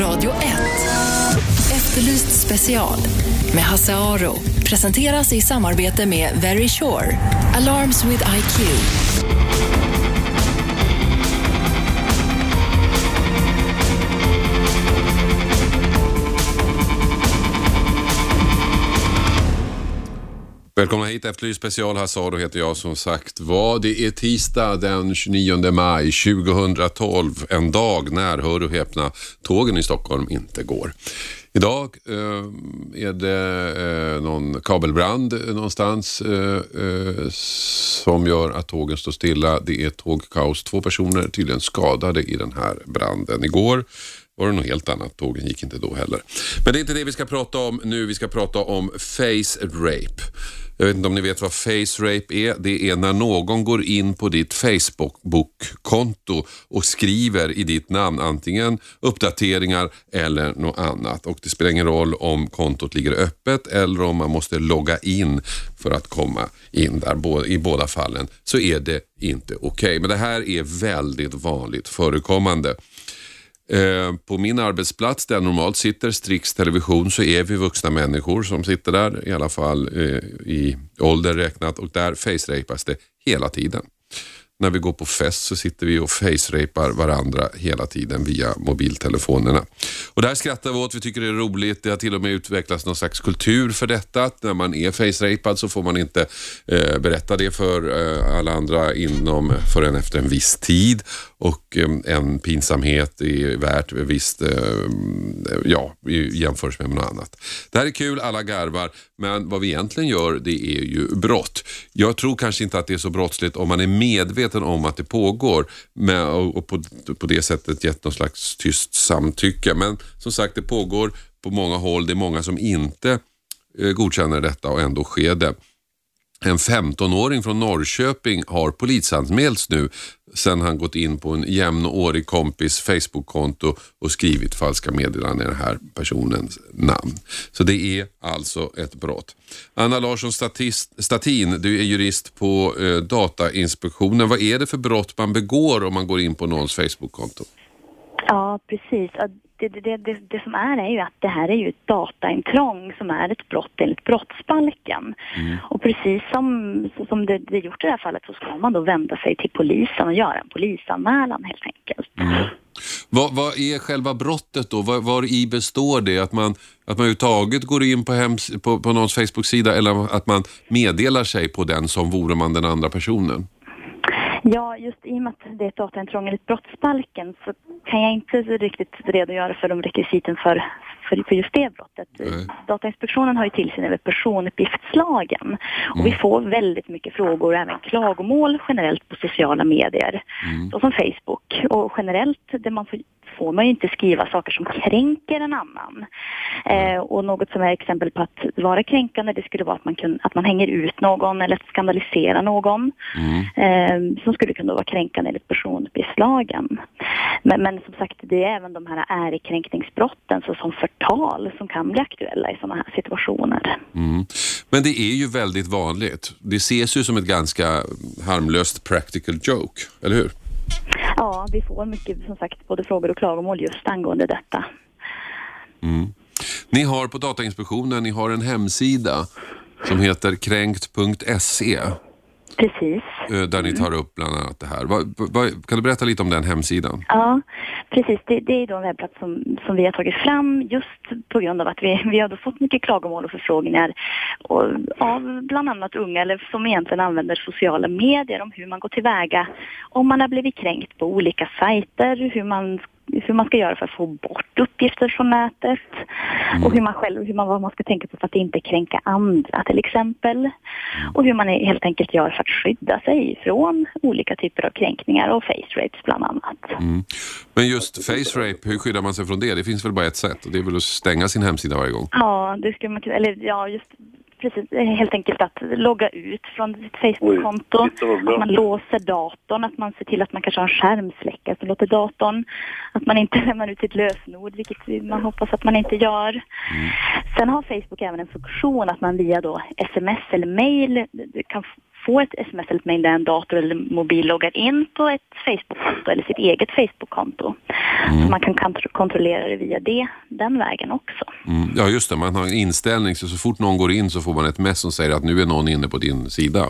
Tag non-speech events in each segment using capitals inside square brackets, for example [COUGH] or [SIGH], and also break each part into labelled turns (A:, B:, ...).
A: Radio 1. Efterlyst special med Hasse Aro. Presenteras i samarbete med Very Sure. Alarms with IQ.
B: Välkomna hit, Efterlyst special. Hasse heter jag som sagt var. Det är tisdag den 29 maj 2012. En dag när, hör och häpna, tågen i Stockholm inte går. Idag eh, är det eh, någon kabelbrand någonstans eh, eh, som gör att tågen står stilla. Det är tågkaos. Två personer tydligen skadade i den här branden. Igår var det något helt annat. Tågen gick inte då heller. Men det är inte det vi ska prata om nu. Vi ska prata om face rape. Jag vet inte om ni vet vad face rape är. Det är när någon går in på ditt Facebook-konto och skriver i ditt namn antingen uppdateringar eller något annat. Och det spelar ingen roll om kontot ligger öppet eller om man måste logga in för att komma in där. I båda fallen så är det inte okej. Okay. Men det här är väldigt vanligt förekommande. Eh, på min arbetsplats där jag normalt sitter, Strix Television, så är vi vuxna människor som sitter där, i alla fall eh, i ålder räknat och där face-rapas det hela tiden. När vi går på fest så sitter vi och face-rapar varandra hela tiden via mobiltelefonerna. Och det här skrattar vi åt, vi tycker det är roligt. Det har till och med utvecklats någon slags kultur för detta. När man är face-rapad så får man inte eh, berätta det för eh, alla andra inom förrän efter en viss tid och eh, en pinsamhet är värt visst, eh, ja, jämförs med något annat. Det här är kul, alla garvar, men vad vi egentligen gör det är ju brott. Jag tror kanske inte att det är så brottsligt om man är medveten om att det pågår med, och på, på det sättet gett någon slags tyst samtycke. Men som sagt, det pågår på många håll. Det är många som inte eh, godkänner detta och ändå sker det. En 15-åring från Norrköping har polisanmälts nu sen han gått in på en jämnårig kompis Facebook-konto och skrivit falska meddelanden i den här personens namn. Så det är alltså ett brott. Anna Larsson Statin, du är jurist på eh, Datainspektionen. Vad är det för brott man begår om man går in på någons Facebook-konto?
C: Ja, precis det, det, det, det, som är är ju att det här är ju ett dataintrång som är ett brott enligt brottsbalken. Mm. Och precis som, som det, det är gjort i det här fallet så ska man då vända sig till polisen och göra en polisanmälan helt enkelt. Mm.
B: Vad, vad, är själva brottet då? Var, var i består det? Att man, att man överhuvudtaget går in på, hems, på, på någons Facebook-sida eller att man meddelar sig på den som vore man den andra personen?
C: Ja, just i och med att det är ett dataintrång enligt brottsbalken så kan jag inte riktigt redogöra för de rekvisiten för, för, för just det brottet. Nej. Datainspektionen har ju tillsyn över personuppgiftslagen och mm. vi får väldigt mycket frågor och även klagomål generellt på sociala medier, mm. såsom Facebook. Och generellt, det man får får man ju inte skriva saker som kränker en annan. Eh, och något som är exempel på att vara kränkande det skulle vara att man, kun, att man hänger ut någon eller skandaliserar någon. Mm. Eh, som skulle kunna vara kränkande enligt personuppgiftslagen. Men, men som sagt, det är även de här ärekränkningsbrotten såsom förtal som kan bli aktuella i sådana här situationer.
B: Mm. Men det är ju väldigt vanligt. Det ses ju som ett ganska harmlöst practical joke, eller hur?
C: Ja, vi får mycket som sagt både frågor och klagomål just angående detta.
B: Mm. Ni har på Datainspektionen, ni har en hemsida som heter kränkt.se.
C: Precis.
B: Eh, där ni tar upp bland annat det här. kan du berätta lite om den hemsidan?
C: Ja, precis. Det, det är då en webbplats som, som vi har tagit fram just på grund av att vi, vi har fått mycket klagomål och förfrågningar och, av bland annat unga eller som egentligen använder sociala medier om hur man går tillväga om man har blivit kränkt på olika sajter, hur man hur man ska göra för att få bort uppgifter från nätet mm. och hur man själv, hur man, vad man ska tänka på för att inte kränka andra till exempel. Och hur man helt enkelt gör för att skydda sig från olika typer av kränkningar och face rapes bland annat. Mm.
B: Men just face rape, hur skyddar man sig från det? Det finns väl bara ett sätt och det är väl att stänga sin hemsida varje gång?
C: Ja, det skulle man eller ja, just precis, helt enkelt att logga ut från sitt Facebook-konto, att man låser datorn, att man ser till att man kanske har en skärmsläckare som låter datorn, att man inte [LAUGHS] lämnar ut sitt lösenord, vilket man hoppas att man inte gör. Mm. Sen har Facebook även en funktion att man via då sms eller mail kan får ett sms eller ett mejl där en dator eller mobil loggar in på ett Facebook-konto eller sitt eget Facebook-konto. Så man kan kont- kontrollera det via det, den vägen också.
B: Mm. Ja, just det. Man har en inställning så så fort någon går in så får man ett mess som säger att nu är någon inne på din sida.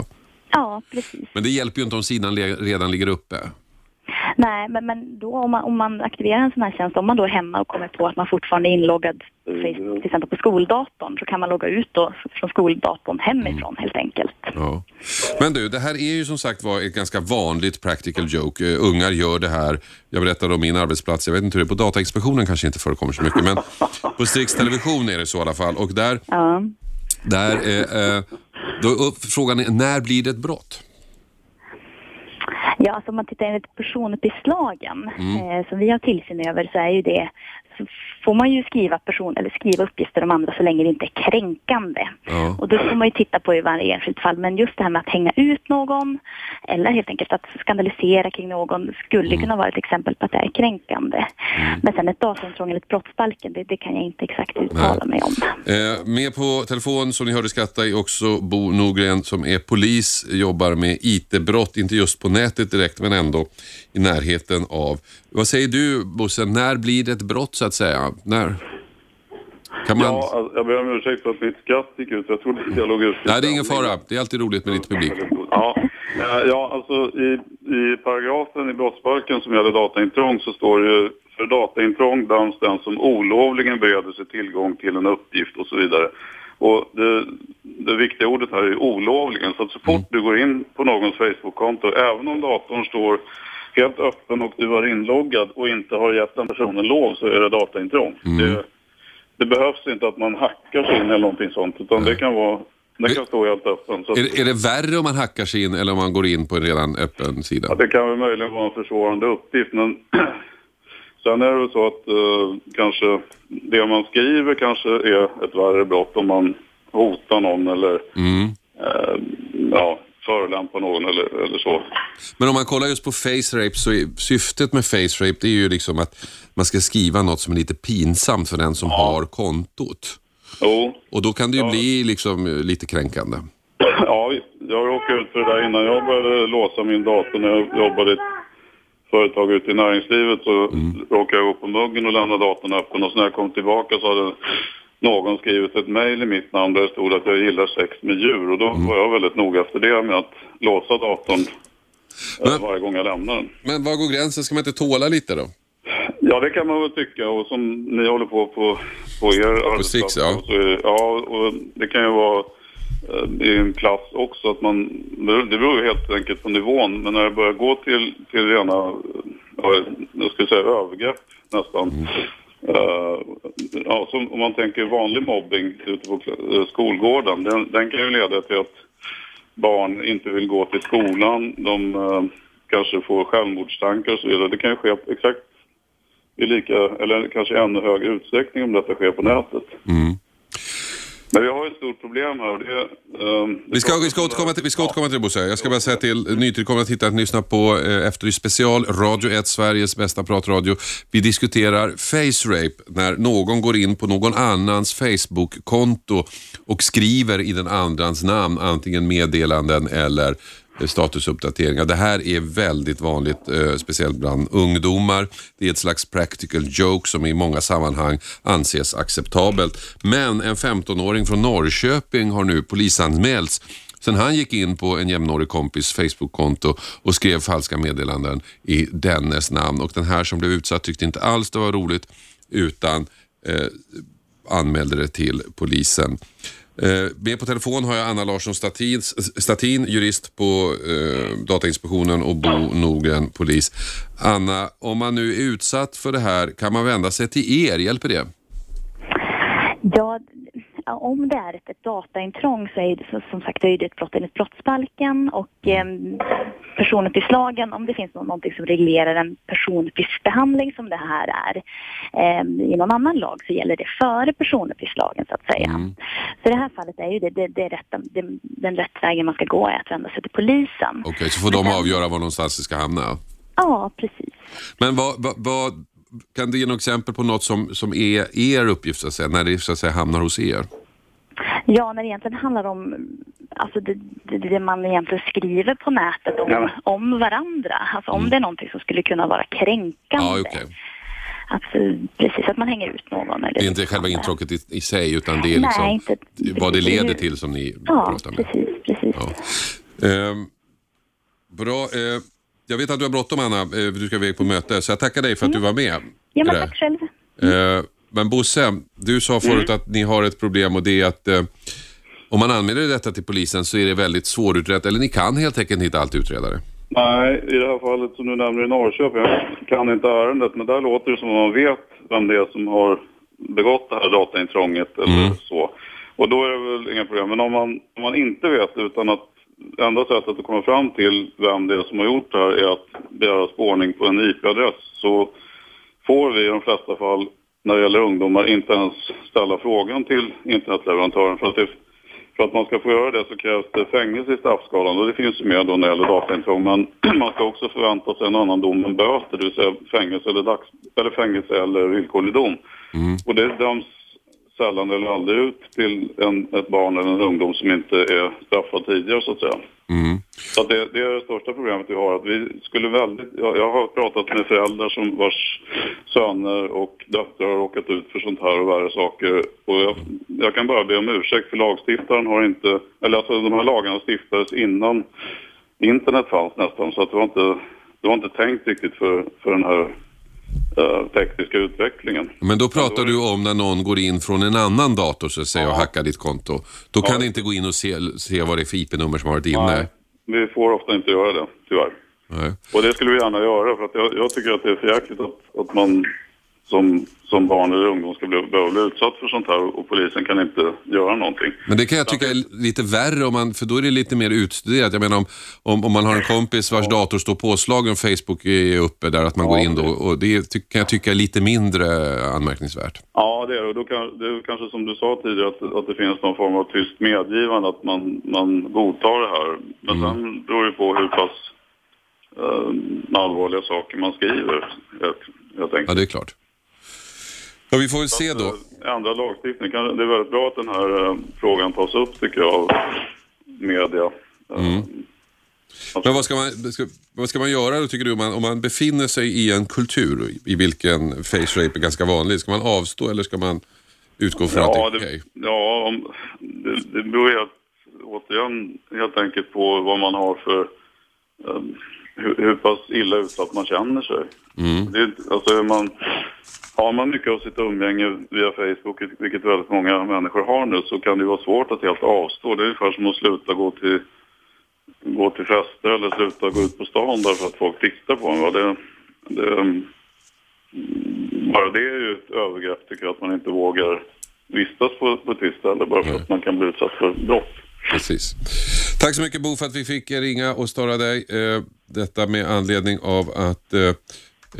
C: Ja, precis.
B: Men det hjälper ju inte om sidan redan ligger uppe.
C: Nej, men, men då om man, om man aktiverar en sån här tjänst, om man då är hemma och kommer på att man fortfarande är inloggad Facebook, till exempel på skoldatorn, så kan man logga ut då från skoldatorn hemifrån helt enkelt.
B: Ja. Men du, det här är ju som sagt var ett ganska vanligt practical joke. Uh, ungar gör det här. Jag berättade om min arbetsplats. Jag vet inte hur det är på Datainspektionen kanske inte förekommer så mycket. Men [LAUGHS] på Strix Television är det så i alla fall. Och där,
C: Ja.
B: där eh, eh, då frågan är, när blir det ett brott?
C: Alltså om man tittar enligt personuppgiftslagen eh, som vi har tillsyn över så är ju det så får man ju skriva person eller skriva uppgifter om andra så länge det inte är kränkande.
B: Ja.
C: Och då får man ju titta på i varje enskilt fall. Men just det här med att hänga ut någon eller helt enkelt att skandalisera kring någon skulle kunna vara ett exempel på att det är kränkande. Men sen ett dataintrång enligt brottsbalken, det, det kan jag inte exakt uttala mig om.
B: Eh, med på telefon som ni hörde skratta är också Bo Norgren som är polis, jobbar med IT-brott, inte just på nätet direkt men ändå i närheten av. Vad säger du Bosse, när blir det ett brott så att säga? När? Kan man...
D: Ja, alltså, jag ber om ursäkt för att mitt skratt gick ut. Jag trodde att jag låg ute.
B: Nej, det är ingen fara. Det är alltid roligt med lite publik.
D: Ja, Eh, ja alltså i, i paragrafen i brottsbalken som gäller dataintrång så står det ju för dataintrång döms den som olovligen bereder sig tillgång till en uppgift och så vidare. Och det, det viktiga ordet här är olovligen. Så att så fort du går in på någons Facebook-konto, även om datorn står helt öppen och du är inloggad och inte har gett den personen lov så är det dataintrång. Det, det behövs inte att man hackar sig in eller någonting sånt utan det kan vara det kan stå helt öppen. Så
B: Är, det- är det värre om man hackar sig in eller om man går in på en redan öppen sida?
D: Ja, det kan väl möjligen vara en försvårande uppgift, men [CLEARS THROAT] sen är det väl så att eh, kanske det man skriver kanske är ett värre brott om man hotar någon eller
B: Mm.
D: eh, ja, förolämpar någon eller, eller så.
B: Men om man kollar just på face rape så är syftet med face rape det är ju liksom att man ska skriva något som är lite pinsamt för den som har kontot.
D: Jo,
B: Och då kan det ju bli liksom eh, lite kränkande. [CLEARS THROAT]
D: ja, jag råkade ut för det där innan. Jag började låsa min dator när jag jobbade i ett företag ute i näringslivet. Så råkade jag gå på muggen och lämna datorn öppen. Och så när jag kom tillbaka så hade någon skrivit ett mejl i mitt namn där det stod att jag gillar sex med djur och då var jag väldigt noga efter det med att låsa datorn eh,
B: Men-
D: varje gång jag lämnar den.
B: Men var går gränsen? Ska man inte tåla lite då?
D: Ja, det kan man väl tycka och som ni håller på på, på er
B: Six, ja.
D: Så, ja, och det kan ju vara eh, i en klass också att man, det beror ju helt enkelt på nivån, men när det börjar gå till, till rena, ja, jag skulle säga övergrepp nästan. Uh, ja, som om man tänker vanlig mobbing ute på eh, skolgården, den, den kan ju leda till att barn inte vill gå till skolan, de uh, kanske får självmordstankar och så vidare. Det kan ju ske exakt i lika, eller kanske ännu högre utsträckning om detta sker på nätet.
B: Mm.
D: Men vi har ett stort problem här och det... ehm,
B: Vi ska, vi, ska återkomma till, vi ska återkomma till det Bosse. Jag ska bara säga till nytillkomna tittare att lyssna på eh, Efterlyst special, Radio 1, Sveriges bästa pratradio. Vi diskuterar face rape, när någon går in på någon annans Facebook-konto och skriver i den andras namn, antingen meddelanden eller statusuppdateringar. Det här är väldigt vanligt, eh, speciellt bland ungdomar. Det är ett slags practical joke som i många sammanhang anses acceptabelt. Men en 15-åring från Norrköping har nu polisanmälts sen han gick in på en jämnårig kompis Facebook-konto och skrev falska meddelanden i dennes namn. Och den här som blev utsatt tyckte inte alls det var roligt utan eh, anmälde det till polisen. Eh, med på telefon har jag Anna Larsson Statin, Statin jurist på eh, Datainspektionen och Bo Norgren, polis. Anna, om man nu är utsatt för det här, kan man vända sig till er? Hjälper det?
C: Ja, ja, om det är ett, dataintrång så är det så, som sagt är det ett brott enligt brottsbalken och eh, personuppgiftslagen, om det finns nå- någonting som reglerar en personuppgiftsbehandling som det här är eh, i någon annan lag så gäller det före personuppgiftslagen så att säga. Så i det här fallet är ju det, det, det, rätta, det den rätt vägen man ska gå är att vända sig till polisen.
B: Okej, så får de avgöra var någonstans det ska hamna.
C: Ja, precis.
B: Men vad, vad, vad, kan du ge några exempel på något som, som är er uppgift, så att säga, när det så att säga, hamnar hos er?
C: Ja, när det egentligen handlar om alltså det, det, det man egentligen skriver på nätet om,
D: Ja.
C: om varandra. Alltså om det är någonting som skulle kunna vara kränkande.
B: Ja, okej.
C: Att, eh, precis, att man hänger ut någon. Eller
B: Det är inte själva intrånget i, i sig utan det är liksom
C: Nej, inte,
B: vad det
C: precis.
B: leder till som ni
C: Ja,
B: pratar med.
C: precis, precis.
B: Ja. Ehm, bra. Eh, jag vet att du har bråttom Anna, eh, du ska iväg på möte, så jag tackar dig för att du var med.
C: Mm. Ja, men tack själv.
B: Eh, men Bosse, du sa förut
C: Mm.
B: att ni har ett problem och det är att eh, om man anmäler detta till polisen så är det väldigt svårutrett, eller ni kan helt enkelt inte alltid utreda det.
D: Nej, i det här fallet som du nämner i Norrköping, jag kan inte ärendet, men där låter det som om man vet vem det är som har begått det här dataintrånget eller så. Och då är det väl inga problem. Men om man, om man inte vet utan att enda sättet att komma fram till vem det är som har gjort det här är att begära spårning på en IP-adress så får vi i de flesta fall när det gäller ungdomar inte ens ställa frågan till internetleverantören. För att, det, för att man ska få göra det så krävs det fängelse i straffskalan och det finns ju med då när det gäller dataintrång. Men [CLEARS THROAT] man ska också förvänta sig en annan dom än böter, det vill säga fängelse eller, dags, eller, fängelse eller villkorlig dom. Och det döms sällan eller aldrig ut till en, ett barn eller en ungdom som inte är straffad tidigare så att säga.
B: Mm.
D: Så att det, det är det största problemet vi har. Att vi skulle väldigt, jag, jag har pratat med föräldrar som vars söner och döttrar har råkat ut för sånt här och värre saker. Och jag, jag kan bara be om ursäkt för lagstiftaren har inte, eller alltså de här lagarna stiftades innan internet fanns nästan. Så att det var inte, det var inte tänkt riktigt för, för den här eh, tekniska utvecklingen.
B: Men då pratar du om när någon går in från en annan dator så att säga och hackar ditt konto. Då kan du inte gå in och se, se vad det är för IP-nummer som har varit inne.
D: Nej, vi får ofta inte göra det, tyvärr.
B: Nej.
D: Och det skulle vi gärna göra för att jag, jag tycker att det är för jäkligt att, att man som, som barn eller ungdom ska bli, behöva bli utsatt för sånt här och polisen kan inte göra någonting.
B: Men det kan jag tycka är lite värre, om man, för då är det lite mer utstuderat. Jag menar om, om, om man har en kompis vars dator står påslagen och Facebook är uppe där, att man går in då. Och det ty- kan jag tycka är lite mindre anmärkningsvärt.
D: Ja, det är det. Och då kan, det är kanske som du sa tidigare att, att det finns någon form av tyst medgivande att man, man godtar det här. Men sen beror det på hur pass eh, allvarliga saker man skriver, helt, helt enkelt.
B: Ja, det är klart. Ja, vi får väl se då.
D: Eh, Ändra lagstiftning. Kan- Det är väldigt bra att den här eh, frågan tas upp tycker jag av media. Eh,
B: Men vad ska, man, ska, vad ska man göra då tycker du om man, om man befinner sig i en kultur i vilken face rape är ganska vanlig? Ska man avstå eller ska man utgå från att det
D: Ja,
B: är okej?
D: det, ja om, det, det beror helt, återigen helt enkelt på vad man har för, eh, hur, hur pass illa utsatt man känner sig. Det, är inte- alltså man, har man mycket av sitt umgänge via Facebook, vilket väldigt många människor har nu, så kan det vara svårt att helt avstå. Det är ungefär som att sluta gå till, gå till fester eller sluta gå ut på stan därför att folk tittar på en. va. Det, det, bara det är ju ett övergrepp tycker jag, att man inte vågar vistas på, på ett visst ställe bara för att man kan bli utsatt för brott.
B: Precis. Tack så mycket Bo för att vi fick ringa och störa dig. Eh, detta med anledning av att eh,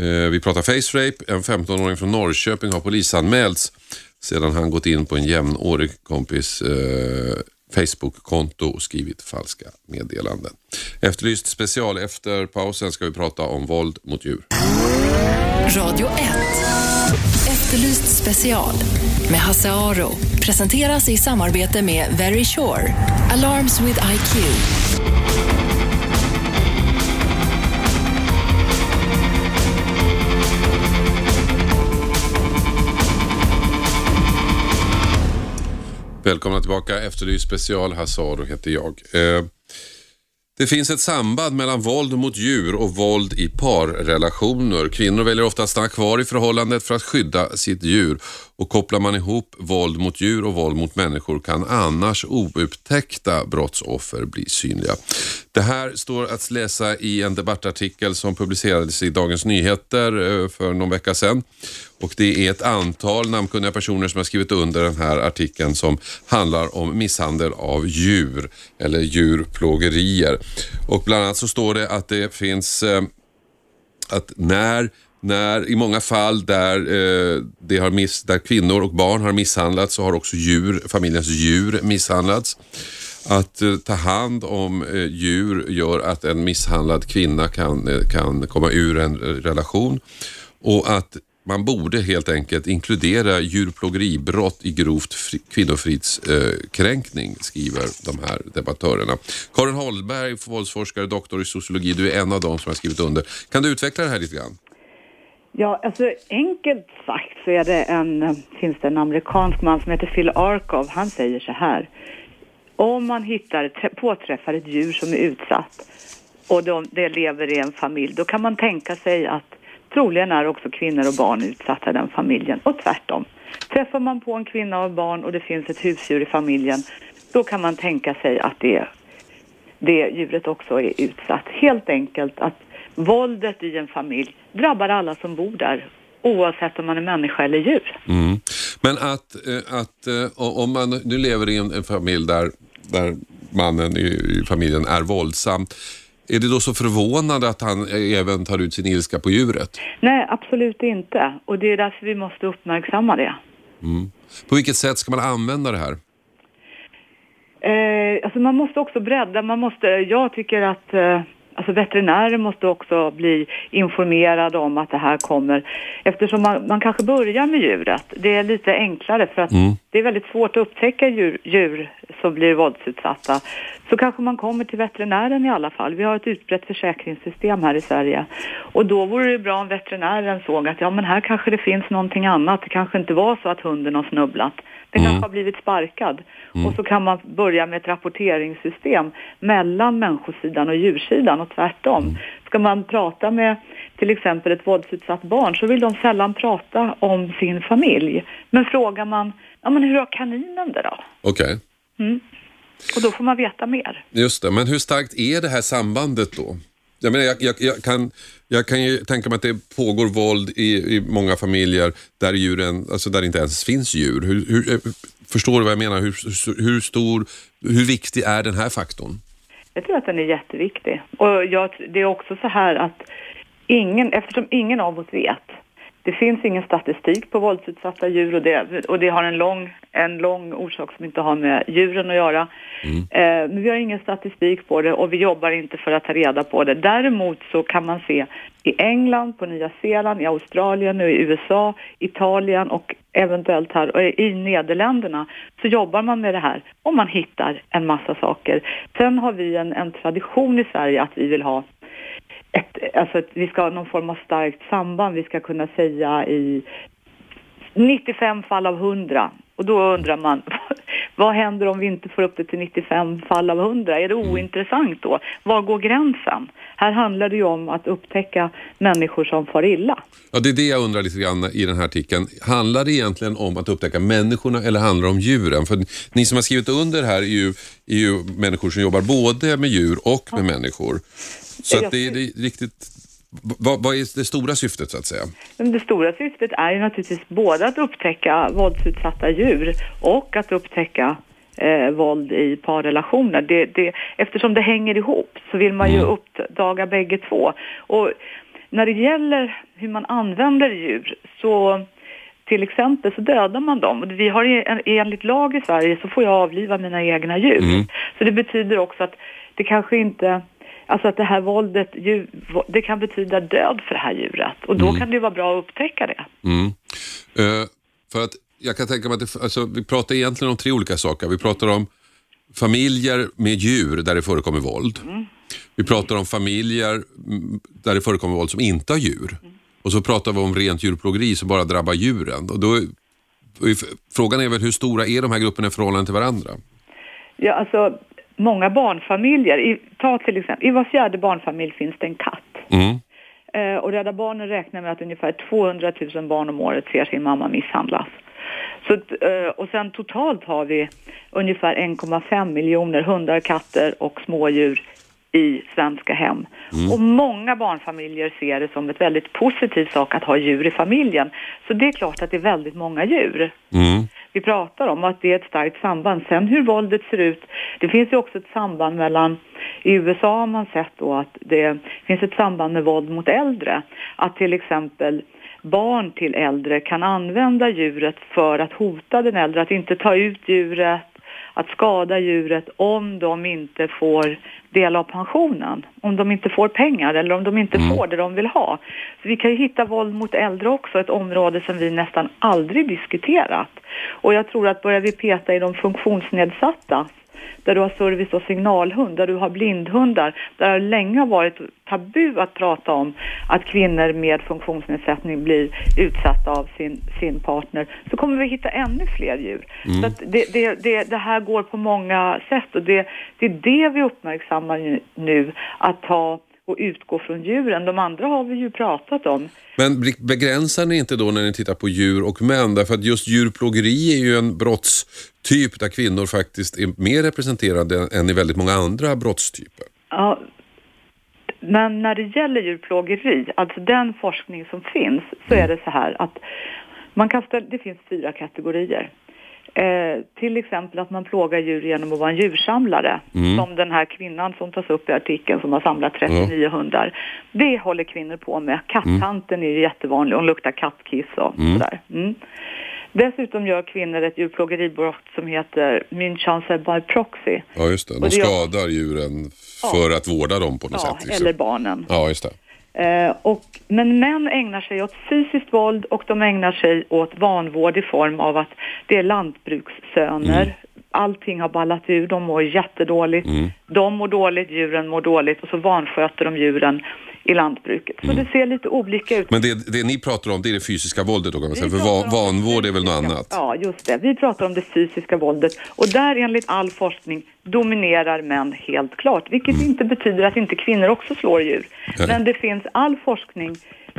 B: eh, vi pratar face rape. En 15-åring från Norrköping har polisanmälts sedan han gått in på en jämnårig kompis Facebook-konto och skrivit falska meddelanden. Efterlyst special. Efter pausen ska vi prata om våld mot djur.
A: Radio 1. Efterlyst special med Hasse Aro. Presenteras i samarbete med Very Sure. Alarms with IQ.
B: Välkomna tillbaka. Efterlyst special. Hasse Aro heter jag. Eh, det finns ett samband mellan våld mot djur och våld i parrelationer. Kvinnor väljer ofta att stanna kvar i förhållandet för att skydda sitt djur. Och kopplar man ihop våld mot djur och våld mot människor kan annars oupptäckta brottsoffer bli synliga. Det här står att läsa i en debattartikel som publicerades i Dagens Nyheter eh, för någon vecka sedan. Och det är ett antal namnkunniga personer som har skrivit under den här artikeln som handlar om misshandel av djur eller djurplågerier. Och bland annat så står det att det finns eh, att när, när i många fall där, eh, det har miss, där kvinnor och barn har misshandlats så har också djur, familjens djur misshandlats. Att eh, ta hand om eh, djur gör att en misshandlad kvinna kan, eh, kan komma ur en eh, relation och att man borde helt enkelt inkludera djurplågeribrott i grovt kvinnofridskränkning, eh, skriver de här debattörerna. Karin Holberg, våldsforskare, doktor i sociologi, du är en av dem som har skrivit under. Kan du utveckla det här lite grann?
E: Ja, alltså enkelt sagt så är det en, finns det en amerikansk man som heter Phil Arkov. Han säger så här. Om man hittar, påträffar ett djur som är utsatt och de, det lever i en familj, då kan man tänka sig att troligen är också kvinnor och barn utsatta i den familjen och tvärtom. Träffar man på en kvinna och barn och det finns ett husdjur i familjen, då kan man tänka sig att det, det djuret också är utsatt. Helt enkelt att våldet i en familj drabbar alla som bor där oavsett om man är människa eller djur.
B: Mm. Men att, eh, att eh, om man nu lever i en, familj där, där mannen i, i familjen är våldsam, är det då så förvånande att han även tar ut sin ilska på djuret?
E: Nej, absolut inte. Och det är därför vi måste uppmärksamma det.
B: Mm. På vilket sätt ska man använda det här?
E: Eh, alltså man måste också bredda, man måste, jag tycker att eh, Alltså veterinärer måste också bli informerade om att det här kommer eftersom man, man kanske börjar med djuret. Det är lite enklare för att mm. det är väldigt svårt att upptäcka djur, djur som blir våldsutsatta. Så kanske man kommer till veterinären i alla fall. Vi har ett utbrett försäkringssystem här i Sverige. Och då vore det bra om veterinären såg att ja men här kanske det finns någonting annat. Det kanske inte var så att hunden har snubblat. Mm. kanske har blivit sparkad. Mm. Och så kan man börja med ett rapporteringssystem mellan människosidan och djursidan och tvärtom. Mm. Ska man prata med till exempel ett våldsutsatt barn så vill de sällan prata om sin familj. Men frågar man, ja men hur har kaninen det då?
B: Okej. Okay.
E: Mm. Och då får man veta mer.
B: Just det, men hur starkt är det här sambandet då? Jag, menar, jag, jag, jag, kan, jag kan ju tänka mig att det pågår våld i, i många familjer där, djuren, alltså där det inte ens finns djur. Hur, hur, eh, förstår du vad jag menar? Hur, hur, stor, hur viktig är den här faktorn?
E: Jag tror att den är jätteviktig. Och jag, det är också så här att ingen, eftersom ingen av oss vet det finns ingen statistik på våldsutsatta djur och det, och det har en lång, en lång orsak som inte har med djuren att göra. Mm. Eh, men vi har ingen statistik på det och vi jobbar inte för att ta reda på det. Däremot så kan man se i England, på Nya Zeeland, i Australien, i USA, Italien och eventuellt här i Nederländerna så jobbar man med det här och man hittar en massa saker. Sen har vi en, en tradition i Sverige att vi vill ha ett, alltså ett, vi ska ha någon form av starkt samband. Vi ska kunna säga i 95 fall av 100. Och då undrar man, [LAUGHS] vad händer om vi inte får upp det till 95 fall av 100? Är det mm. ointressant då? Var går gränsen? Här handlar det ju om att upptäcka människor som far illa.
B: Ja, det är det jag undrar lite grann i den här artikeln. Handlar det egentligen om att upptäcka människorna eller handlar det om djuren? För ni som har skrivit under här är ju, är ju människor som jobbar både med djur och med ja. människor. Så det, det är riktigt... Vad, är det stora syftet så att säga?
E: Det stora syftet är ju naturligtvis både att upptäcka våldsutsatta djur och att upptäcka eh, våld i parrelationer. Det, det, eftersom det hänger ihop så vill man ju mm. uppdaga bägge två. Och när det gäller hur man använder djur så till exempel så dödar man dem. Vi har enligt lag i Sverige så får jag avliva mina egna djur. Mm. Så det betyder också att det kanske inte Alltså att det här våldet, det kan betyda död för det här djuret och då mm. kan det vara bra att upptäcka det.
B: Mm. Uh, för att jag kan tänka mig att det, alltså, vi pratar egentligen om tre olika saker. Vi pratar om familjer med djur där det förekommer våld. Mm. Vi pratar om familjer där det förekommer våld som inte har djur. Och så pratar vi om rent djurplågeri som bara drabbar djuren. Och då, frågan är väl hur stora är de här grupperna i förhållande till varandra?
E: Ja, alltså många barnfamiljer, i, ta till exempel, i var fjärde barnfamilj finns det en katt. Mm. Eh, och Rädda Barnen räknar med att ungefär 200 000 barn om året ser sin mamma misshandlas. Så, eh, och sen totalt har vi ungefär 1,5 miljoner hundar, katter och smådjur i svenska hem. Mm. Och många barnfamiljer ser det som ett väldigt positivt sak att ha djur i familjen. Så det är klart att det är väldigt många djur. Mm vi pratar om, att det är ett starkt samband. Sen hur våldet ser ut, det finns ju också ett samband mellan, i USA har man sett då att det finns ett samband med våld mot äldre. Att till exempel barn till äldre kan använda djuret för att hota den äldre, att inte ta ut djuret, att skada djuret om de inte får del av pensionen, om de inte får pengar eller om de inte
B: Mm.
E: får det de vill ha. Så vi kan ju hitta våld mot äldre också, ett område som vi nästan aldrig diskuterat. Och jag tror att börjar vi peta i de funktionsnedsatta där du har service och signalhund, där du har blindhundar, där det länge har varit tabu att prata om att kvinnor med funktionsnedsättning blir utsatta av sin, sin partner, så kommer vi hitta ännu fler djur. Så att det, det, det, det här går på många sätt och det, det är det vi uppmärksammar nu, att ta och utgå från djuren. De andra har vi ju pratat om.
B: Men begränsar ni inte då när ni tittar på djur och män? Därför att just djurplågeri är ju en brottstyp där kvinnor faktiskt är mer representerade än i väldigt många andra brottstyper.
E: Ja, men när det gäller djurplågeri, alltså den forskning som finns, så är det så här att man kan ställa, det finns fyra kategorier. Eh, till exempel att man plågar djur genom att vara en djursamlare. Som den här kvinnan som tas upp i artikeln som har samlat 39 hundar. Det håller kvinnor på med. Kattanten är ju jättevanlig, hon luktar kattkiss och sådär. Mm. Dessutom gör kvinnor ett djurplågeribrott som heter Münchhausen by proxy.
B: Ja, just det. De
E: gör-
B: skadar djuren för att vårda dem på något
E: Ja,
B: sätt. liksom.
E: eller barnen.
B: Ja, just det.
E: Eh, och, men män ägnar sig åt fysiskt våld och de ägnar sig åt vanvård i form av att det är lantbrukssöner.
B: Mm.
E: Allting har ballat ur, de mår jättedåligt.
B: Mm.
E: De mår dåligt, djuren mår dåligt och så vansköter de djuren i lantbruket. Så det ser lite olika ut.
B: Mm. Men det, det ni pratar om det är det fysiska våldet då kan man säga.
E: Vi
B: För va, vanvård är väl något annat?
E: Ja, just det. Vi pratar om det fysiska våldet. Och där enligt all forskning dominerar män helt klart. Vilket inte betyder att inte kvinnor också slår djur.
B: Nej.
E: Men det finns all forskning,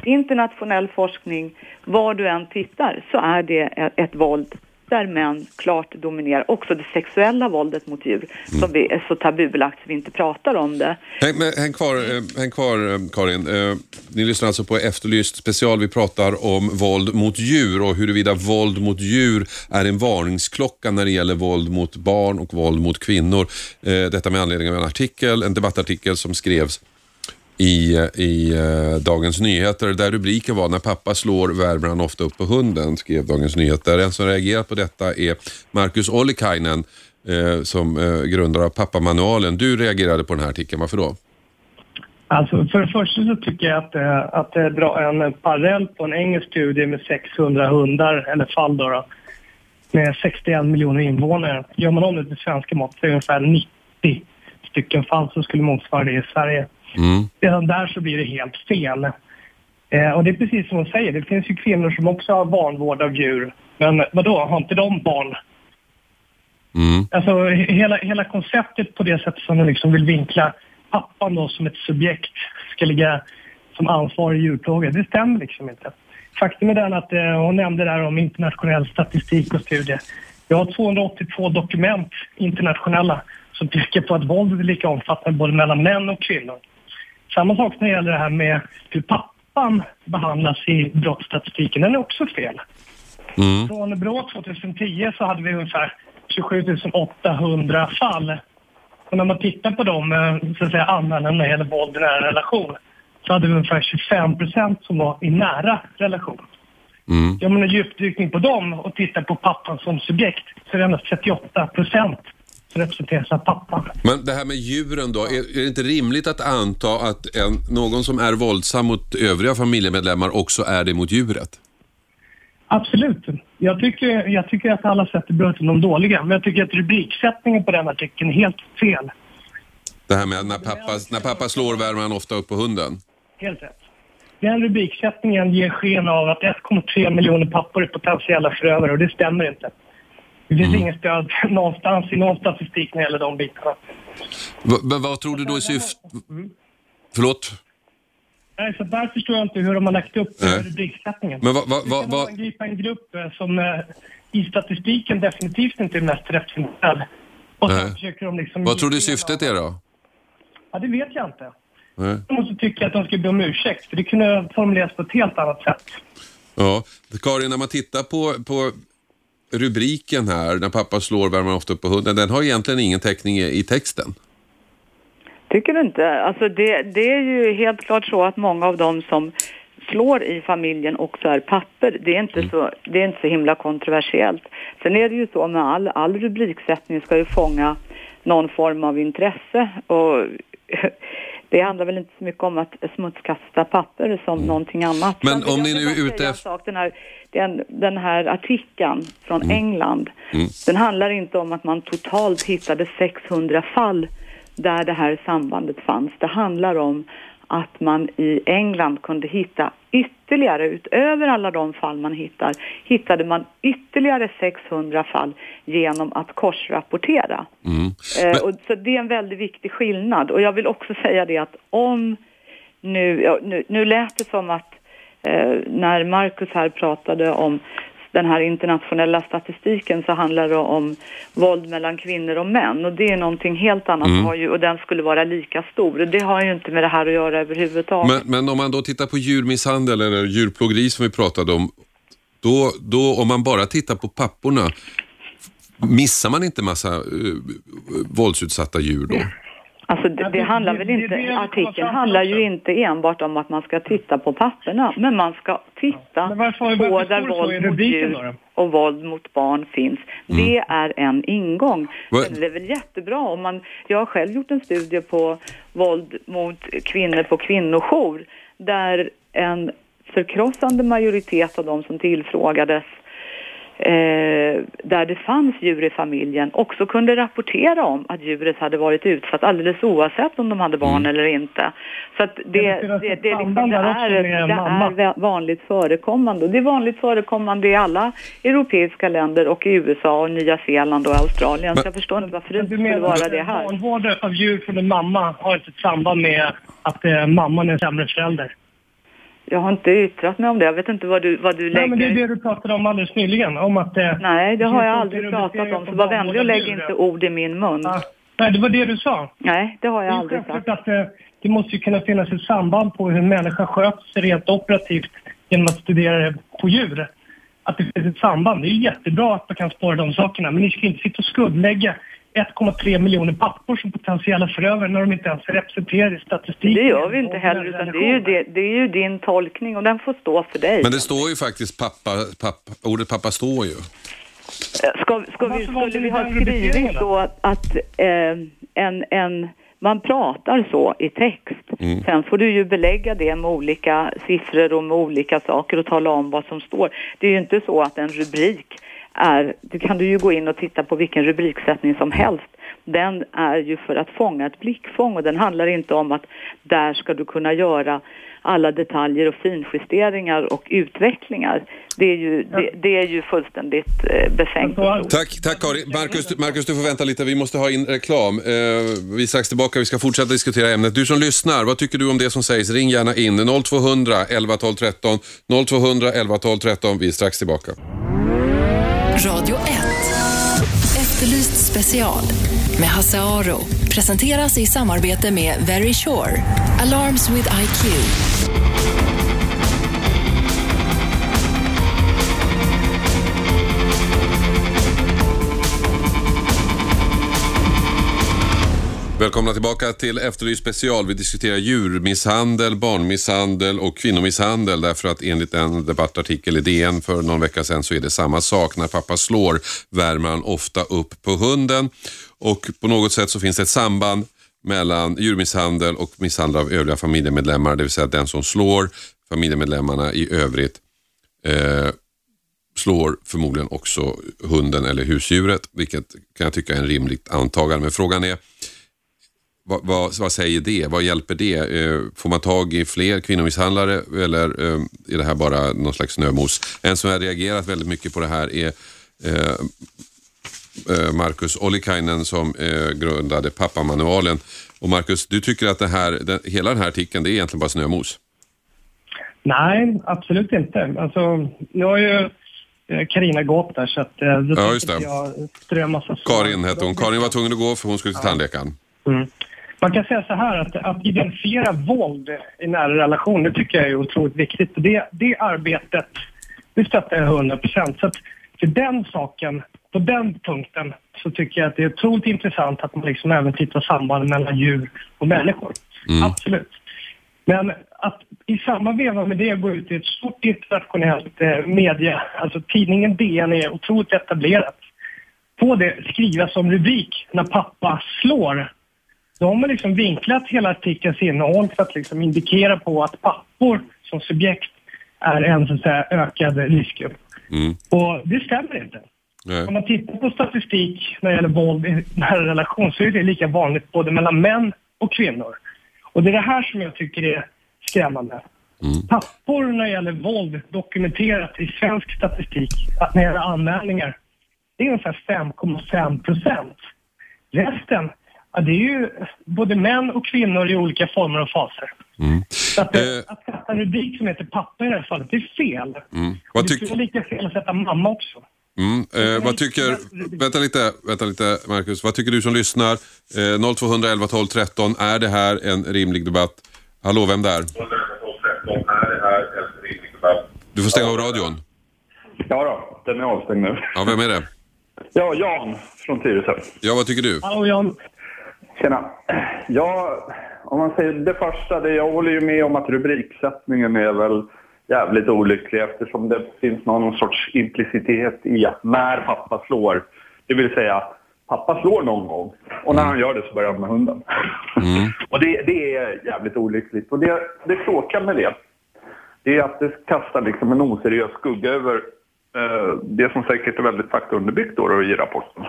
E: internationell forskning, var du än tittar så är det ett våld där män klart dominerar. Också det sexuella våldet mot djur som vi är så tabubelagt så vi inte pratar om det.
B: Häng, men, häng kvar, eh, häng kvar eh, Karin. Eh, ni lyssnar alltså på Efterlyst special. Vi pratar om våld mot djur och huruvida våld mot djur är en varningsklocka när det gäller våld mot barn och våld mot kvinnor. Detta med anledning av en artikel, en debattartikel som skrevs i, i eh, Dagens Nyheter där rubriken var När pappa slår värmer han ofta upp på hunden, skrev Dagens Nyheter. En som reagerat på detta är Markus Ollikainen eh, som eh, grundare av Pappamanualen. Du reagerade på den här artikeln, varför då?
F: Alltså för det första så tycker jag att, eh, att dra en parallell på en engelsk studie med 600 hundar, eller fall då, då med 61 miljoner invånare. Gör man om det till svenska mått så är det ungefär 90 stycken fall som skulle motsvara det i Sverige.
B: Mm.
F: Redan där så blir det helt fel. Eh, och det är precis som hon säger, det finns ju kvinnor som också har vanvård av djur. Men vadå, har inte de barn?
B: Mm.
F: Alltså he- hela, hela konceptet på det sättet som de liksom vill vinkla pappan då som ett subjekt ska ligga som ansvarig djurplågare, det stämmer liksom inte. Faktum är den att eh, hon nämnde där om internationell statistik och studier. Jag har 282 dokument internationella som pekar på att våldet är lika omfattande både mellan män och kvinnor. Samma sak när det gäller det här med hur pappan behandlas i brottsstatistiken, den är också fel.
B: Mm.
F: Från Brå 2010 så hade vi ungefär 27 800 fall. Och när man tittar på de eh, så att säga, anmälningarna när det gäller våld i nära relation så hade vi ungefär 25 procent som var i nära relation.
B: Mm.
F: Gör man en djupdykning på dem och tittar på pappan som subjekt så är det endast 38 procent representeras av pappan.
B: Men det här med djuren då, är, är det inte rimligt att anta att en, någon som är våldsam mot övriga familjemedlemmar också är det mot djuret?
F: Absolut. Jag tycker, jag tycker att alla sätter bröten de dåliga, men jag tycker att rubriksättningen på den artikeln är helt fel.
B: Det här med när pappa, när pappa slår värmer han ofta upp på hunden.
F: Helt rätt. Den rubriksättningen ger sken av att 1,3 miljoner pappor är potentiella förövare och det stämmer inte. Det finns inget stöd [LAUGHS] någonstans i någon statistik när det gäller de bitarna.
B: Va, va, vad tror du då i syfte... Förlåt?
F: Nej, så där förstår jag inte hur de har lagt upp rubriksättningen.
B: Men vad... Va,
F: Hur
B: va,
F: kan
B: va,
F: man angripa en grupp eh, som eh, i statistiken definitivt inte är mest representerad? Och så
B: Nej.
F: försöker de liksom...
B: vad tror du syftet är då?
F: Ja, det vet jag inte.
B: Nej.
F: Däremot så tycker jag att de ska be om ursäkt, för det kunde formuleras på ett helt annat sätt.
B: Ja, Karin, när man tittar på, på rubriken här, när pappa slår värmer ofta upp på hunden, den har egentligen ingen täckning i, texten.
E: Tycker du inte? Alltså det, det är ju helt klart så att många av dem som, slår i familjen också är papper. Det är inte, så, det är inte så himla kontroversiellt. Sen är det ju så med all, all rubriksättning ska ju fånga någon form av intresse och [LAUGHS] det handlar väl inte så mycket om att smutskasta papper som mm. någonting annat.
B: Men om ni nu är ute
E: efter... Den här, den, den här artikeln från mm. England, mm. den handlar inte om att man totalt hittade 600 fall där det här sambandet fanns. Det handlar om att man i England kunde hitta ytterligare, utöver alla de fall man hittar, hittade man ytterligare 600 fall genom att korsrapportera. Mm. Eh, och, så det är en väldigt viktig skillnad. Och jag vill också säga det att om nu, ja, nu, nu lät det som att eh, när Marcus här pratade om den här internationella statistiken så handlar det om våld mellan kvinnor och män och det är någonting helt annat mm. ju, och den skulle vara lika stor. Det har ju inte med det här att göra överhuvudtaget.
B: Men, men om man då tittar på djurmisshandel eller djurplågeri som vi pratade om, då, då om man bara tittar på papporna, missar man inte massa uh, våldsutsatta djur då?
E: Alltså det, det handlar väl inte, artikeln handlar ju inte enbart om att man ska titta på papperna, men man ska titta på där våld mot djur och våld mot barn finns. Mm. Det är en ingång. Det är väl jättebra om man, jag har själv gjort en studie på våld mot kvinnor på kvinnojour, där en förkrossande majoritet av de som tillfrågades eh, där det fanns djur i familjen också kunde rapportera om att djuret hade varit utsatt alldeles oavsett om de hade barn mm. eller inte. Så att det, det, det, det, liksom, det, är, det är vanligt förekommande och det är vanligt förekommande i alla europeiska länder och i USA och Nya Zeeland och Australien. Men, så jag förstår inte varför det inte skulle vara det här.
F: Vanvård av djur från en mamma har inte ett samband med att eh, mamman är en sämre förälder.
E: Jag har inte yttrat mig om det. Jag vet inte vad du, vad du lägger...
F: Nej, men det är det du pratade om alldeles nyligen. Om att, eh,
E: Nej, det har jag aldrig pratat om. Så var vänlig och lägg inte ord i min mun. Ja.
F: Nej, det var det du sa.
E: Nej, det har jag det aldrig sagt.
F: Att, eh, det måste ju kunna finnas ett samband på hur en människa sköter sig rent operativt genom att studera det på djur. Att det finns ett samband. Det är jättebra att man kan spåra de sakerna. Men ni ska inte sitta och skuldlägga 1,3 miljoner pappor som potentiella förövare när de inte ens är representerade i statistiken.
E: Det gör vi inte heller, utan det är, ju det, det är ju din tolkning och den får stå för dig.
B: Men det står ju faktiskt pappa, pappa ordet pappa står ju.
E: Ska, ska vi, skulle vi ha skrivit så att, att eh, en, en, man pratar så i text. Mm. Sen får du ju belägga det med olika siffror och med olika saker och tala om vad som står. Det är ju inte så att en rubrik är, du kan du ju gå in och titta på vilken rubriksättning som helst. Den är ju för att fånga ett blickfång och den handlar inte om att där ska du kunna göra alla detaljer och finjusteringar och utvecklingar. Det är ju, det, det är ju fullständigt eh, befängt.
B: Tack, tack Karin. Marcus, Marcus, du får vänta lite. Vi måste ha in reklam. Eh, vi är strax tillbaka. Vi ska fortsätta diskutera ämnet. Du som lyssnar, vad tycker du om det som sägs? Ring gärna in. 0200 11 12 13. 0200 11 12 13. Vi är strax tillbaka.
A: Radio 1. Efterlyst special med Hasse Aro. Presenteras i samarbete med Very Sure. Alarms with IQ.
B: Välkomna tillbaka till Efterlyst special. Vi diskuterar djurmisshandel, barnmisshandel och kvinnomisshandel därför att enligt en debattartikel i DN för någon vecka sedan så är det samma sak. När pappa slår värmer han ofta upp på hunden och på något sätt så finns det ett samband mellan djurmisshandel och misshandel av övriga familjemedlemmar, det vill säga den som slår familjemedlemmarna i övrigt eh, slår förmodligen också hunden eller husdjuret, vilket kan jag tycka är en rimligt antagande. Men frågan är vad, vad, vad, säger det? Vad hjälper det? Eh, får man tag i fler kvinnomisshandlare eller eh, är det här bara någon slags snömos? En som har reagerat väldigt mycket på det här är eh, Marcus Ollikainen som grundade Pappamanualen. Och Marcus, du tycker att det här, den, hela den här artikeln det är egentligen bara snömos?
F: Nej, absolut inte. Alltså, nu har ju Karina gått där så att då ja, just det. jag strö massa
B: Karin hette hon. Karin var tvungen att gå för hon skulle till ja. tandläkaren. Mm.
F: Man kan säga så här att, att identifiera våld i nära relationer tycker jag är otroligt viktigt. Det, det arbetet, det stöttar jag 100 procent. Så att för den saken, på den punkten, så tycker jag att det är otroligt intressant att man liksom även tittar samband mellan djur och människor. Mm. Absolut. Men att i samma veva med det gå ut i ett stort internationellt eh, media, alltså tidningen DN är otroligt etablerat. På det skriva som rubrik när pappa slår. Då har liksom vinklat hela artikelns innehåll för att liksom indikera på att pappor som subjekt är en så att säga, ökad riskgrupp.
B: Mm.
F: Och det stämmer inte.
B: Nej.
F: Om man tittar på statistik när det gäller våld i nära relation så är det lika vanligt både mellan män och kvinnor. Och det är det här som jag tycker är skrämmande. Pappor när det gäller våld dokumenterat i svensk statistik att när det gäller anmälningar, det är ungefär 5,5 procent. Resten, ja, det är ju både män och kvinnor i olika former och faser. Så att,
B: Eh.
F: att sätta en rubrik som heter pappa i det här fallet, det är fel.
B: Mm. Vad
F: det
B: tyck-
F: skulle vara lika fel att sätta mamma också.
B: Mm. Eh, vad tycker, vänta lite, vänta lite Marcus, vad tycker du som lyssnar? Eh, 0211 12 13, är det här en rimlig debatt? Hallå, vem där? Du får stänga av radion.
G: Ja då, den är avstängd nu.
B: Ja, vem är det?
G: Ja, Jan från Tyresö.
B: Ja, vad tycker du?
F: Hallå Jan.
G: Tjena. Ja, om man säger det första, det, jag håller ju med om att rubriksättningen är väl jävligt olycklig eftersom det finns någon sorts implicitet i att när pappa slår, det vill säga pappa slår någon gång och när han gör det så börjar han med hunden. [LAUGHS] och det, det är jävligt olyckligt. Och det, det tråkiga med det, det är att det kastar liksom en oseriös skugga över eh, det som säkert är väldigt faktaunderbyggt då i rapporten.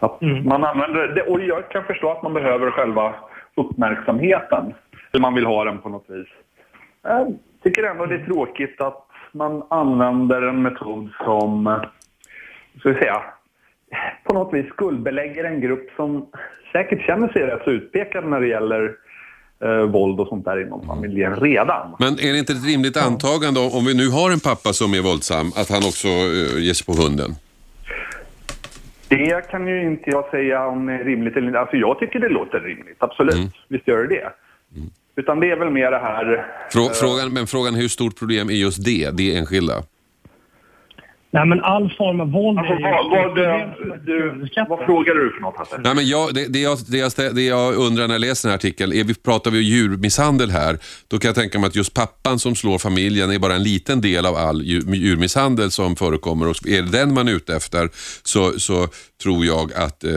G: Att man använder det, och jag kan förstå att man behöver själva uppmärksamheten. Eller man vill ha den på något vis. Jag tycker ändå det är tråkigt att man använder en metod som, eh, ska vi säga, på något vis skuldbelägger en grupp som säkert känner sig rätt utpekad när det gäller eh, våld och sånt där inom familjen redan.
B: Men är det inte ett rimligt antagande om, vi nu har en pappa som är våldsam, att han också uh, ger sig på hunden?
G: Det kan ju inte jag säga om det är rimligt eller inte. Alltså jag tycker det låter rimligt, absolut. Visst gör det det. Utan det är väl mer det här...
B: Frå, frågan, men frågan är hur stort problem är just det, det enskilda?
F: Nej men all form av våld
G: Alltså,
F: är ju
G: vad, vad, du, vad frågar du för något Hasse?
B: Nej, men jag, det, det, jag, det, jag, det jag undrar när jag läser den här artikeln, är vi, pratar vi djurmisshandel här, då kan jag tänka mig att just pappan som slår familjen är bara en liten del av all djur, djurmisshandel som förekommer. Och är det den man är ute efter så, så tror jag att eh,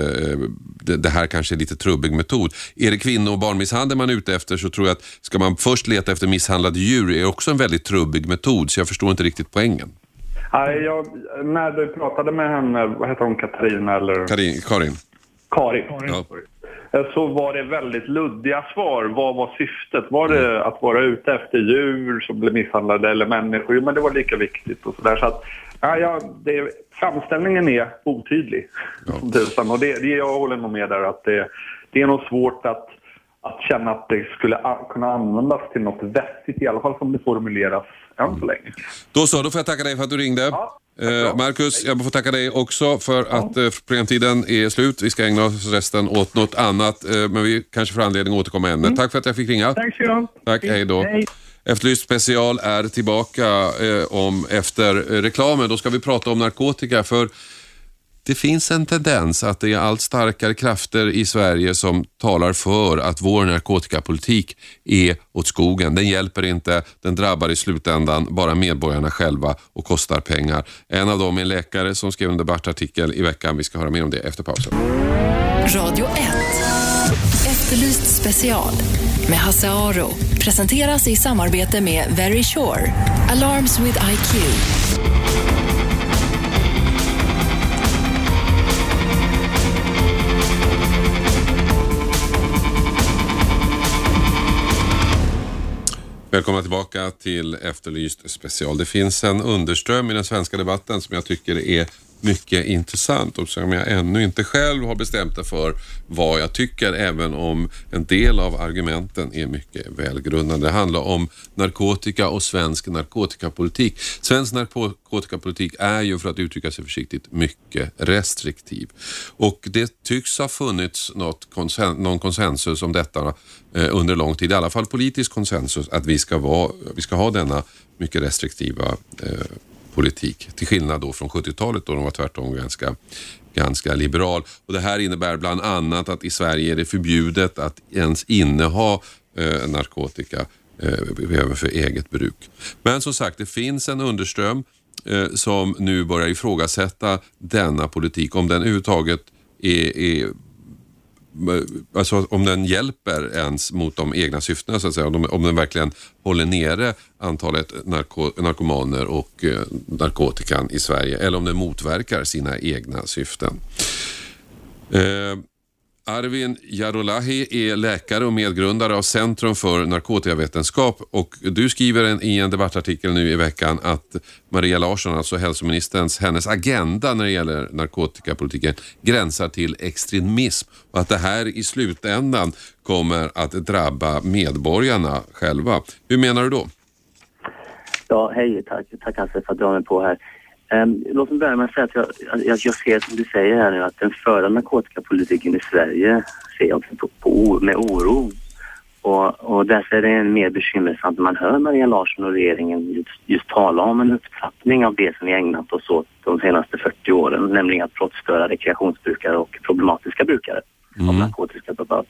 B: det, det här kanske är lite trubbig metod. Är det kvinno och barnmisshandel man är ute efter så tror jag att ska man först leta efter misshandlade djur är också en väldigt trubbig metod, så jag förstår inte riktigt poängen.
G: Nej, jag, när du pratade med henne, vad heter hon, Katarina eller
B: Karin, Karin.
G: Karin?
B: Ja.
G: Eh, Så var det väldigt luddiga svar. Vad var syftet? Var det att vara ute efter djur som blev misshandlade eller människor? Men det var lika viktigt och sådär. Så att, ja, ja, det, framställningen är otydlig. tusan. Och det, det, jag håller nog med där att det, det är nog svårt att, att känna att det skulle a, kunna användas till något vettigt, i alla fall som det formuleras än så länge.
B: Då så, då får jag tacka dig för att du ringde.
G: Ja,
B: Eh. Marcus, jag får tacka dig också för att eh, programtiden är slut. Vi ska ägna oss resten åt något annat, eh, men vi kanske får anledning att återkomma med ämnet. Tack för att jag fick ringa.
F: Tack så mycket.
B: Tack, hej då.
F: Hej.
B: Efterlyst special är tillbaka eh, om efter reklamen. Då ska vi prata om narkotika för det finns en tendens att det är allt starkare krafter i Sverige som talar för att vår narkotikapolitik är åt skogen. Den hjälper inte, den drabbar i slutändan bara medborgarna själva och kostar pengar. En av dem är en läkare som skrev en debattartikel i veckan. Vi ska höra mer om det efter pausen.
A: Radio 1. Efterlyst special med Hasse Aro. Presenteras i samarbete med Very Sure. Alarms with IQ.
B: Välkomna tillbaka till Efterlyst special. Det finns en underström i den svenska debatten som jag tycker är mycket intressant och som jag ännu inte själv har bestämt mig för vad jag tycker, även om en del av argumenten är mycket välgrundade. Det handlar om narkotika och svensk narkotikapolitik. Svensk narkotikapolitik är ju, för att uttrycka sig försiktigt, mycket restriktiv. Och det tycks ha funnits något konsen någon konsensus om detta eh, under lång tid, i alla fall politisk konsensus, att vi ska, vara, vi ska ha denna mycket restriktiva eh, politik. Till skillnad då från 70-talet då de var tvärtom ganska, ganska liberal. Och det här innebär bland annat att i Sverige är det förbjudet att ens inneha eh, narkotika eh, även för eget bruk. Men som sagt, det finns en underström eh, som nu börjar ifrågasätta denna politik, om den överhuvudtaget är, är alltså om den hjälper ens mot de egna syftena så att säga. Om, de, om den verkligen håller nere antalet narko, narkomaner och eh, narkotikan i Sverige eller om den motverkar sina egna syften. Eh, Arvin Jarolahi är läkare och medgrundare av Centrum för narkotikavetenskap och du skriver en, i en debattartikel nu i veckan att Maria Larsson, alltså hälsoministerns, hennes agenda när det gäller narkotikapolitiken gränsar till extremism och att det här i slutändan kommer att drabba medborgarna själva. Hur menar du då?
H: Ja, hej, tack, tack Hasse för att du har mig på här. Um, låt mig börja med att säga att jag, jag, jag ser som du säger här nu att den förda narkotikapolitiken i Sverige ser jag på, på, med oro. Och, och därför är det mer bekymmersamt när man hör Maria Larsson och regeringen just, just tala om en upptrappning av det som vi ägnat oss åt de senaste 40 åren, nämligen att brottsföra rekreationsbrukare och problematiska brukare mm. av narkotiska preparat.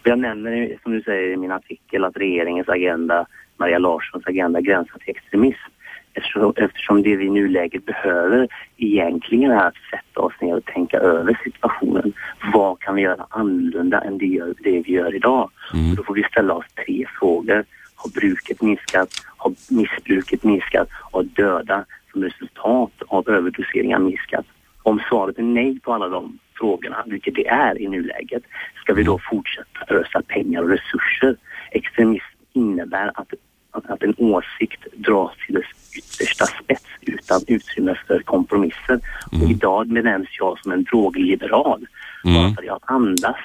H: Och jag nämner, som du säger i min artikel, att regeringens agenda, Maria Larssons agenda, gränsar till extremism eftersom, eftersom det vi i nuläget behöver egentligen är att sätta oss ner och tänka över situationen. Vad kan vi göra annorlunda än det, det vi gör idag? Mm. då får vi ställa oss tre frågor. Har bruket minskat? Har missbruket minskat? Har döda som resultat av överdoseringar minskat? Om svaret är nej på alla de frågorna, vilket det är i nuläget, ska vi då fortsätta ösa pengar och resurser? Extremism innebär att att en åsikt dras till dess yttersta spets utan utrymme för kompromisser. Mm. Och idag benämns jag som en drogliberal. Mm. För att andas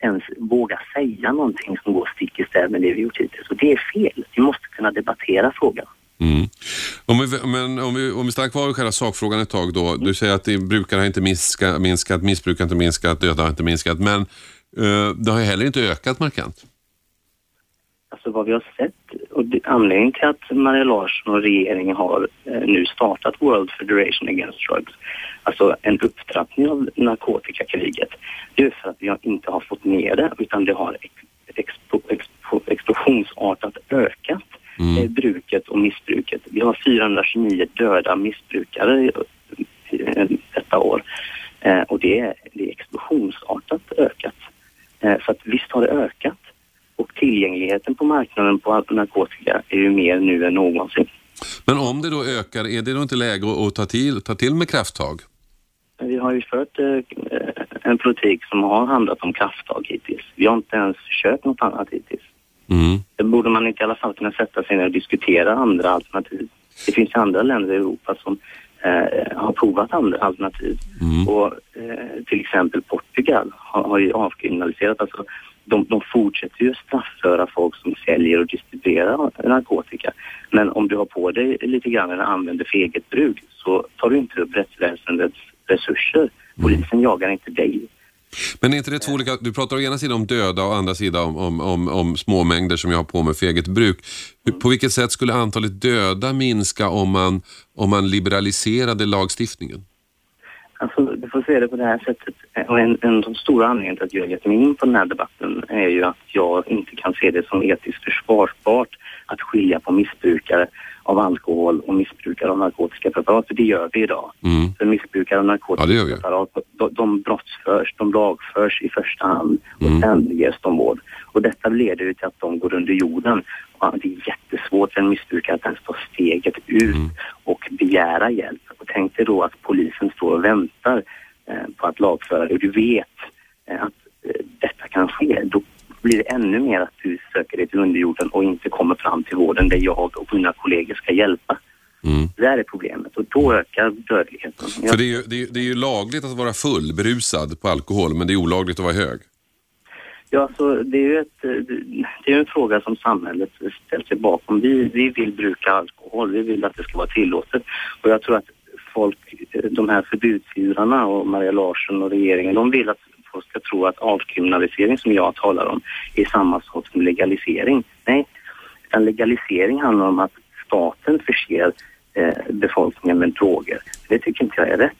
H: ens våga säga någonting som går stick i stäv med det vi gjort hittills. Och det är fel. Vi måste kunna debattera frågan.
B: Mm. Om vi, men om vi, om vi stannar kvar vid själva sakfrågan ett tag då. Du säger att brukare har inte minskat, minskat missbruk har inte minskat, döda har inte minskat. Men uh, det har ju heller inte ökat markant.
H: Alltså vad vi har sett och anledningen till att Maria Larsson och regeringen har eh, nu startat World Federation Against Drugs, alltså en upptrappning av narkotikakriget, det är för att vi inte har fått ner det utan det har expo, expo, explosionsartat ökat mm. Eh, bruket och missbruket. Vi har 429 döda missbrukare eh, detta år och det är, det är explosionsartat ökat. Så att visst har det ökat tillgängligheten på marknaden på narkotika är ju mer nu än någonsin.
B: Men om det då ökar, är det då inte läge att ta till, ta till med krafttag?
H: Vi har ju fört eh, en politik som har handlat om krafttag hittills. Vi har inte ens kört något annat hittills. Mm. Det borde man inte i alla fall kunna sätta sig ner och diskutera andra alternativ. Det finns andra länder i Europa som eh, har provat andra alternativ. Mm. Och eh, till exempel Portugal har, har ju avkriminaliserat, alltså de, de fortsätter ju att straffföra folk som säljer och distribuerar narkotika. Men om du har på dig lite grann eller använder för eget bruk så tar du inte upp rättsväsendets resurser. Polisen mm. jagar inte dig.
B: Men är inte det två olika, du pratar å ena sidan om döda och å andra sidan om, om, om, om små mängder som jag har på mig för eget bruk. På vilket sätt skulle antalet döda minska om man, om man liberaliserade lagstiftningen?
H: Alltså, du får se det på det här sättet. Och en, en av de stora anledningarna till att jag gett mig in på den här debatten är ju att jag inte kan se det som etiskt försvarbart att skilja på missbrukare av alkohol och missbrukare av narkotiska preparat. För det gör vi idag. Mm. För missbrukare av narkotiska ja, preparat, de, de brottsförs, de lagförs i första hand och mm. sen ges de vård. Och detta leder ju till att de går under jorden. Och det är jättesvårt för en missbrukare att ens ta steget ut mm. och begära hjälp. Och tänk dig då att polisen står och väntar eh, på att lagföra och du vet eh, att eh, detta kan ske. Då blir det ännu mer att du söker dig till underjorden och inte kommer fram till vården där jag och mina kollegor ska hjälpa. Mm. Det är problemet och då ökar dödligheten.
B: För det är, ju, det, är, det är ju lagligt att vara full, berusad på alkohol, men det är olagligt att vara hög.
H: Ja, så det är ju ett, det är en fråga som samhället ställt sig bakom. Vi, vi vill bruka alkohol, vi vill att det ska vara tillåtet. Och jag tror att folk, de här förbudsivrarna och Maria Larsson och regeringen, de vill att folk ska tro att avkriminalisering som jag talar om är samma sak som legalisering. Nej, utan legalisering handlar om att staten förser eh, befolkningen med droger. Det tycker inte jag är rätt.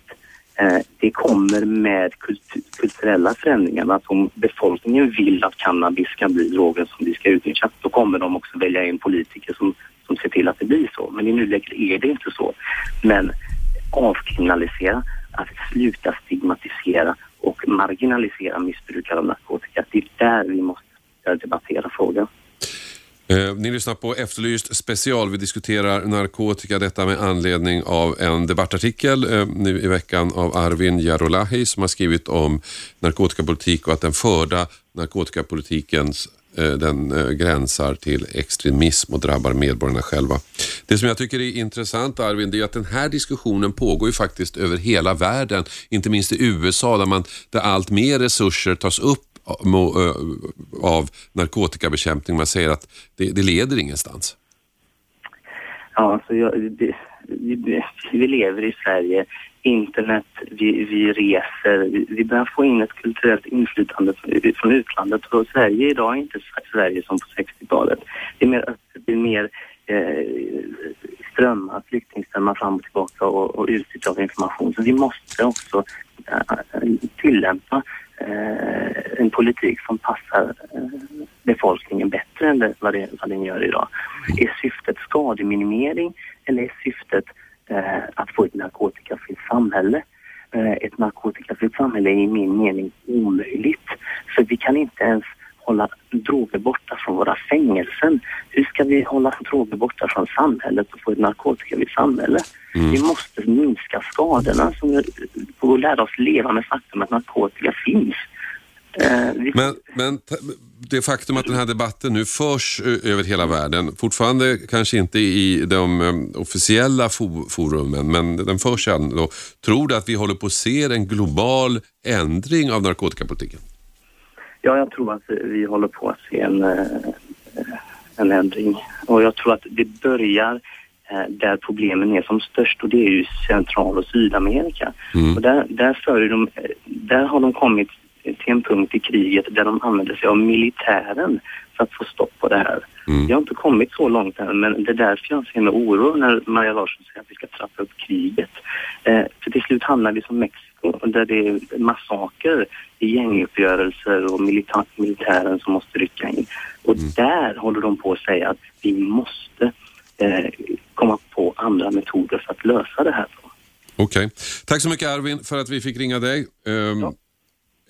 H: Eh, det kommer med kultur, kulturella förändringar. Att om befolkningen vill att cannabis ska bli drogen som vi ska utnyttja, då kommer de också välja in politiker som, som ser till att det blir så. Men i nuläget är det inte så. Men avkriminalisera, att sluta stigmatisera och marginalisera missbrukare av narkotika. Det är där vi måste debattera frågan.
B: Eh, ni lyssnar på Efterlyst special. Vi diskuterar narkotika, detta med anledning av en debattartikel eh, nu i veckan av Arvin Jarolahi som har skrivit om narkotikapolitik och att den förda narkotikapolitikens Eh, den eh, gränsar till extremism och drabbar medborgarna själva. Det som jag tycker är intressant Arvin, det är att den här diskussionen pågår ju faktiskt över hela världen, inte minst i USA där, man, där allt mer resurser tas upp eh, av narkotikabekämpning. Man säger att det, det leder ingenstans.
H: Ja, alltså jag, det, det, vi, lever i Sverige, internet, vi, vi reser, vi, vi börjar få in ett kulturellt inflytande från utlandet och Sverige idag är inte Sverige som på 60-talet. Det är mer öppet, det är mer eh, strömmar, flyktingströmmar fram och tillbaka och, och utbyte av information. Så vi måste också eh, tillämpa eh, en politik som passar eh, befolkningen bättre än det, vad, det, vad den gör idag. Är syftet skademinimering eller är syftet eh, att få ett narkotikafritt samhälle? Eh, ett narkotikafritt samhälle är i min mening omöjligt. För vi kan inte ens hålla droger borta från våra fängelser. Hur ska vi hålla droger borta från samhället och få ett narkotikafritt samhälle? Mm. Vi måste minska skadorna som, och lära oss leva med faktum att narkotika finns.
B: Eh, men, men det faktum att den här debatten nu förs över hela världen, fortfarande kanske inte i de eh, officiella forumen, men den förs ändå. Tror du att vi håller på att se en global ändring av narkotikapolitiken?
H: Ja, jag tror att vi håller på att se en, eh, en ändring. Och jag tror att det börjar eh, där problemen är som störst och det är ju Central och Sydamerika. Mm. Och där, där, de, där har de kommit till en punkt i kriget där de använder sig av militären för att få stopp på det här. Mm. Vi har inte kommit så långt än men det är därför jag ser med oro när Maria Larsson säger att vi ska trappa upp kriget. Eh, för till slut hamnar vi som Mexiko där det är massaker gänguppgörelser och milita militären som måste rycka in. Och mm. där håller de på att säga att vi måste eh, komma på andra metoder för att lösa det här.
B: Okej. Okay. Tack så mycket Arvin för att vi fick ringa dig. Um, ja.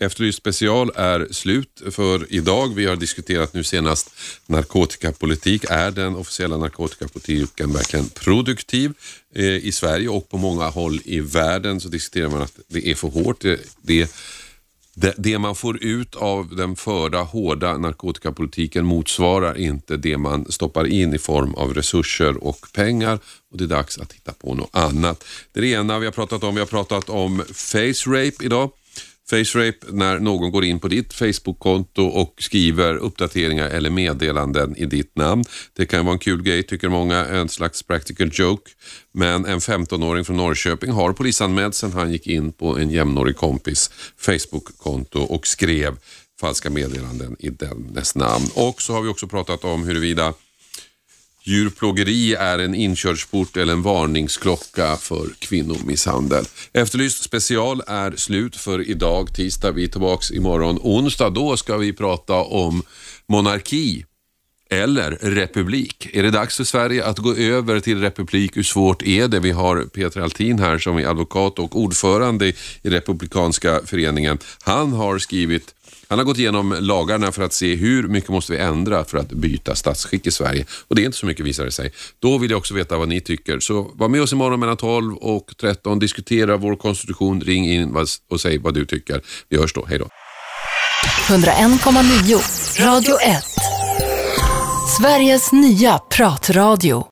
B: Efterlyst special är slut för idag. Vi har diskuterat nu senast narkotikapolitik. Är den officiella narkotikapolitiken verkligen produktiv? Eh, I Sverige och på många håll i världen så diskuterar man att det är för hårt. Det, det, det, det man får ut av den förda hårda narkotikapolitiken motsvarar inte det man stoppar in i form av resurser och pengar och det är dags att hitta på något annat. Det är det ena vi har pratat om. Vi har pratat om face rape idag. FaceRape när någon går in på ditt Facebook-konto och skriver uppdateringar eller meddelanden i ditt namn. Det kan vara en kul grej tycker många, en slags practical joke. Men en 15-åring från Norrköping har polisanmält sen han gick in på en jämnårig kompis Facebook-konto och skrev falska meddelanden i dennes namn. Och så har vi också pratat om huruvida Djurplågeri är en inkörsport eller en varningsklocka för kvinnomisshandel. Efterlyst special är slut för idag, tisdag. Vi är tillbaka imorgon onsdag. Då ska vi prata om monarki eller republik. Är det dags för Sverige att gå över till republik? Hur svårt är det? Vi har Peter Altin här som är advokat och ordförande i Republikanska föreningen. Han har skrivit han har gått igenom lagarna för att se hur mycket måste vi ändra för att byta statsskick i Sverige. Och det är inte så mycket visar det sig. Då vill jag också veta vad ni tycker. Så var med oss imorgon mellan 12 och 13. Diskutera vår konstitution. Ring in och säg vad du tycker. Vi hörs då. Hej då.
A: 101,9 Radio 1 Sveriges nya pratradio